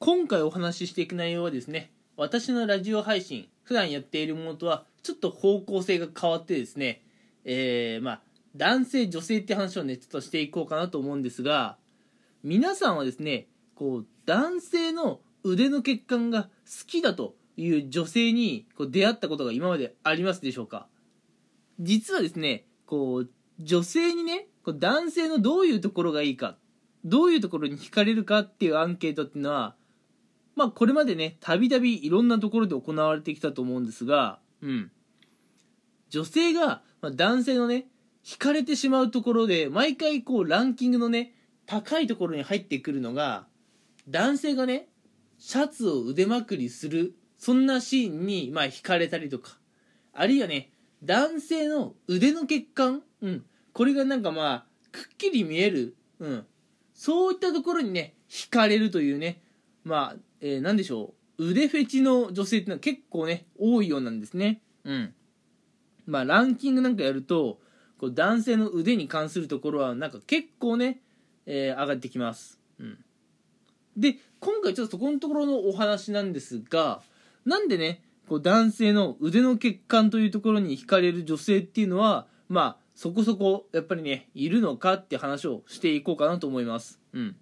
今回お話ししていく内容はですね私のラジオ配信普段やっているものとはちょっと方向性が変わってですねえー、まあ男性女性って話をねちょっとしていこうかなと思うんですが皆さんはですねこう男性の腕の血管が好きだという女性にこう出会ったことが今までありますでしょうか？実はですねこう女性にねこう男性のどういうところがいいかどういうところに惹かれるかっていうアンケートっていうのはまあこれまでねたびたびいろんなところで行われてきたと思うんですがうん。女性が、まあ、男性のね惹かれてしまうところで毎回こうランキングのね高いところに入ってくるのが男性がねシャツを腕まくりするそんなシーンにまあ惹かれたりとかあるいはね男性の腕の血管うん。これがなんかまあくっきり見えるうん。そういったところにね惹かれるというねまあ、えー、何でしょう。腕フェチの女性ってのは結構ね多いようなんですね。うん。まあランキングなんかやるとこう男性の腕に関するところはなんか結構ね、えー、上がってきます、うん、で今回ちょっとそこのところのお話なんですがなんでねこう男性の腕の血管というところに惹かれる女性っていうのはまあそこそこやっぱりねいるのかって話をしていこうかなと思います。うん。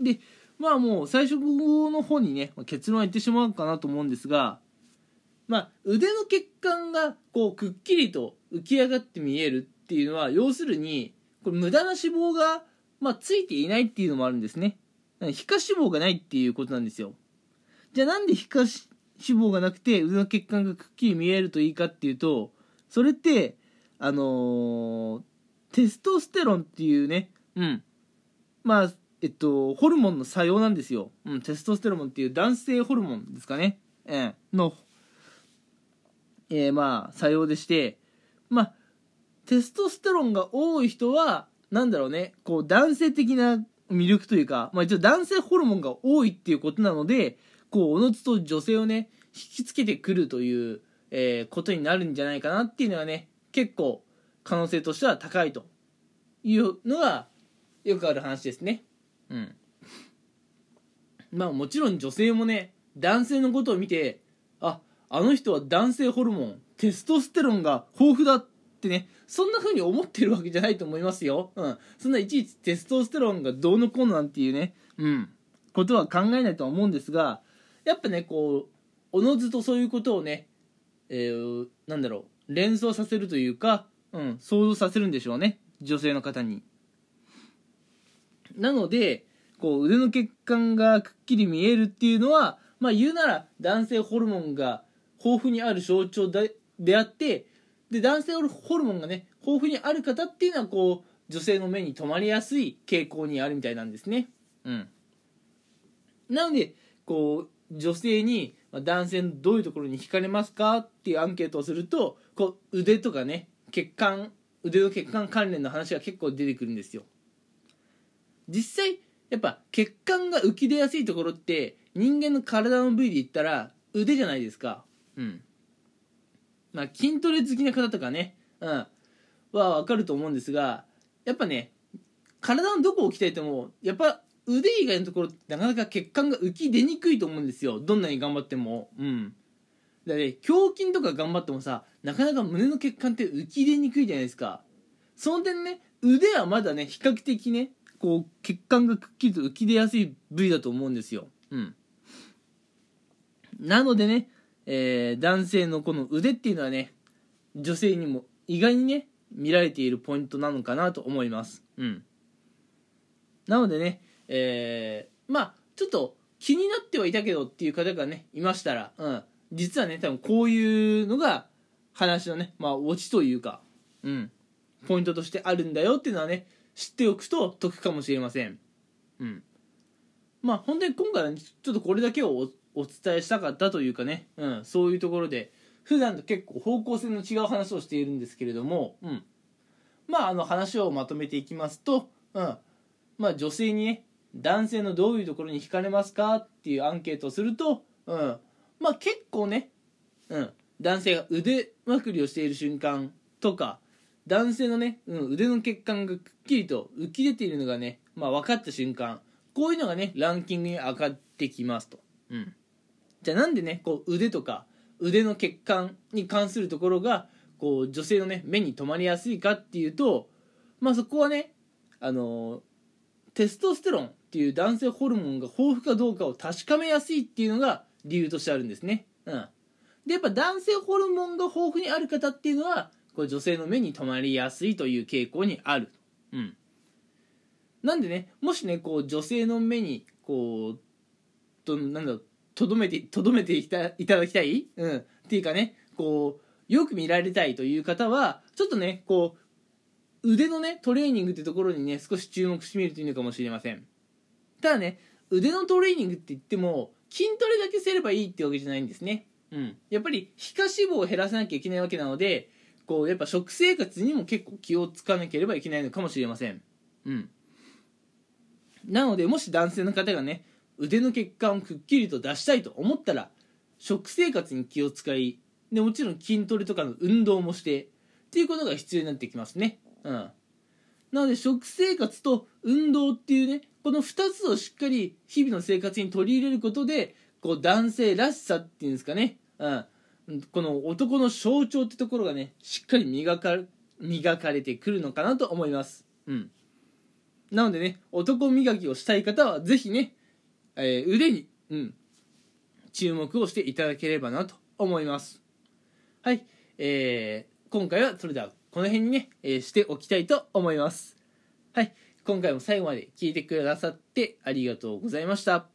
でまあもう最初の方にね結論は言ってしまうかなと思うんですがまあ腕の血管がこうくっきりと浮き上がって見えるっていうのは要するにこれ無駄な脂肪が、まあ、ついていないっていうのもあるんですね。皮下脂肪がないっていうことなんですよ。じゃあなんで皮下脂肪がなくて腕の血管がくっきり見えるといいかっていうとそれってあのー、テストステロンっていうねうん。まあえっとホルモンの作用なんですよ、うん、テストステロンっていう男性ホルモンですかね、えー、のえー、まあ作用でして。まあテストステロンが多い人はなんだろうね。こう男性的な魅力というか、まあ、一応男性ホルモンが多いっていうことなのでこうおのずと女性をね引きつけてくるという、えー、ことになるんじゃないかなっていうのはね結構可能性としては高いというのがよくある話ですね。うん。まあもちろん女性もね男性のことを見てああの人は男性ホルモンテストステロンが豊富だってねそんな風に思ってるわけじゃないと思いますよ、うん、そんないちいちテストステロンがどうのこうのなんていうね、うん、ことは考えないとは思うんですがやっぱねこうおのずとそういうことをね、えー、なんだろう連想させるというか、うん、想像させるんでしょうね。女性の方に。なのでこう腕の血管がくっきり見えるっていうのはまあ言うなら男性ホルモンが豊富にある象徴でであってで男性ホルモンがね豊富にある方っていうのはこう女性の目に留まりやすい傾向にあるみたいなんですね。うん、なのでこう女性に男性のどういうところに惹かれますかっていうアンケートをするとこう腕とかね血管腕の血管関連の話が結構出てくるんですよ。実際やっぱ血管が浮き出やすいところって人間の体の部位で言ったら腕じゃないですか。うん。まあ筋トレ好きな方とかね、うん、は分かると思うんですがやっぱね体のどこを鍛えてもやっぱ腕以外のところなかなか血管が浮き出にくいと思うんですよ。どんなに頑張っても。うん。だね胸筋とか頑張ってもさなかなか胸の血管って浮き出にくいじゃないですか。その点ね腕はまだね比較的ねこう血管がくっきりと浮き出やすい部位だと思うんですよ。うん。なのでねえー、男性のこの腕っていうのはね女性にも意外にね見られているポイントなのかなと思います。うん。なのでねえー、まあちょっと気になってはいたけどっていう方がねいましたら、うん、実はね多分こういうのが話のねまあオチというかうん。ポイントとしてあるんだよっていうのはね知っておくと得かもしれません。うん。まあ本当に今回はちょっとこれだけをお伝えしたかったというかね、うん、そういうところで普段と結構方向性の違う話をしているんですけれども、うん、まああの話をまとめていきますと、うん、まあ女性にね男性のどういうところに惹かれますかっていうアンケートをすると、うん、まあ結構ね、うん、男性が腕まくりをしている瞬間とか男性のね、うん、腕の血管がくっきりと浮き出ているのがね、まあ、分かった瞬間こういうのがねランキングに上がってきますと、うん、じゃあなんでねこう腕とか腕の血管に関するところがこう女性のね目に留まりやすいかっていうとまあそこはねあのテストステロンっていう男性ホルモンが豊富かどうかを確かめやすいっていうのが理由としてあるんですね。うん。で、やっぱ男性ホルモンが豊富にある方っていうのは、これ女性の目に留まりやすいという傾向にある。うん。なんでね、もしね、こう女性の目に、こう、と、なんだろう、とどめて、とどめていたいただきたい？うん。っていうかね、こう、よく見られたいという方は、ちょっとね、こう、腕のね、トレーニングってところにね、少し注目してみるといいのかもしれません。ただね、腕のトレーニングって言っても、筋トレだけすればいいってわけじゃないんですね。うん。やっぱり、皮下脂肪を減らさなきゃいけないわけなので、こう、やっぱ食生活にも結構気をつかなければいけないのかもしれません。うん。なので、もし男性の方がね、腕の血管をくっきりと出したいと思ったら、食生活に気を使い、で、もちろん筋トレとかの運動もして、っていうことが必要になってきますね。うん。なので、食生活と運動っていうね、この2つをしっかり日々の生活に取り入れることでこう男性らしさっていうんですかね、うん、この男の象徴ってところがねしっかり磨か磨かれてくるのかなと思います、うん、なのでね男磨きをしたい方は是非ね、えー、腕に、うん、注目をしていただければなと思います。はい、えー、今回はそれではこの辺にね、えー、しておきたいと思います。はい今回も最後まで聞いてくださってありがとうございました。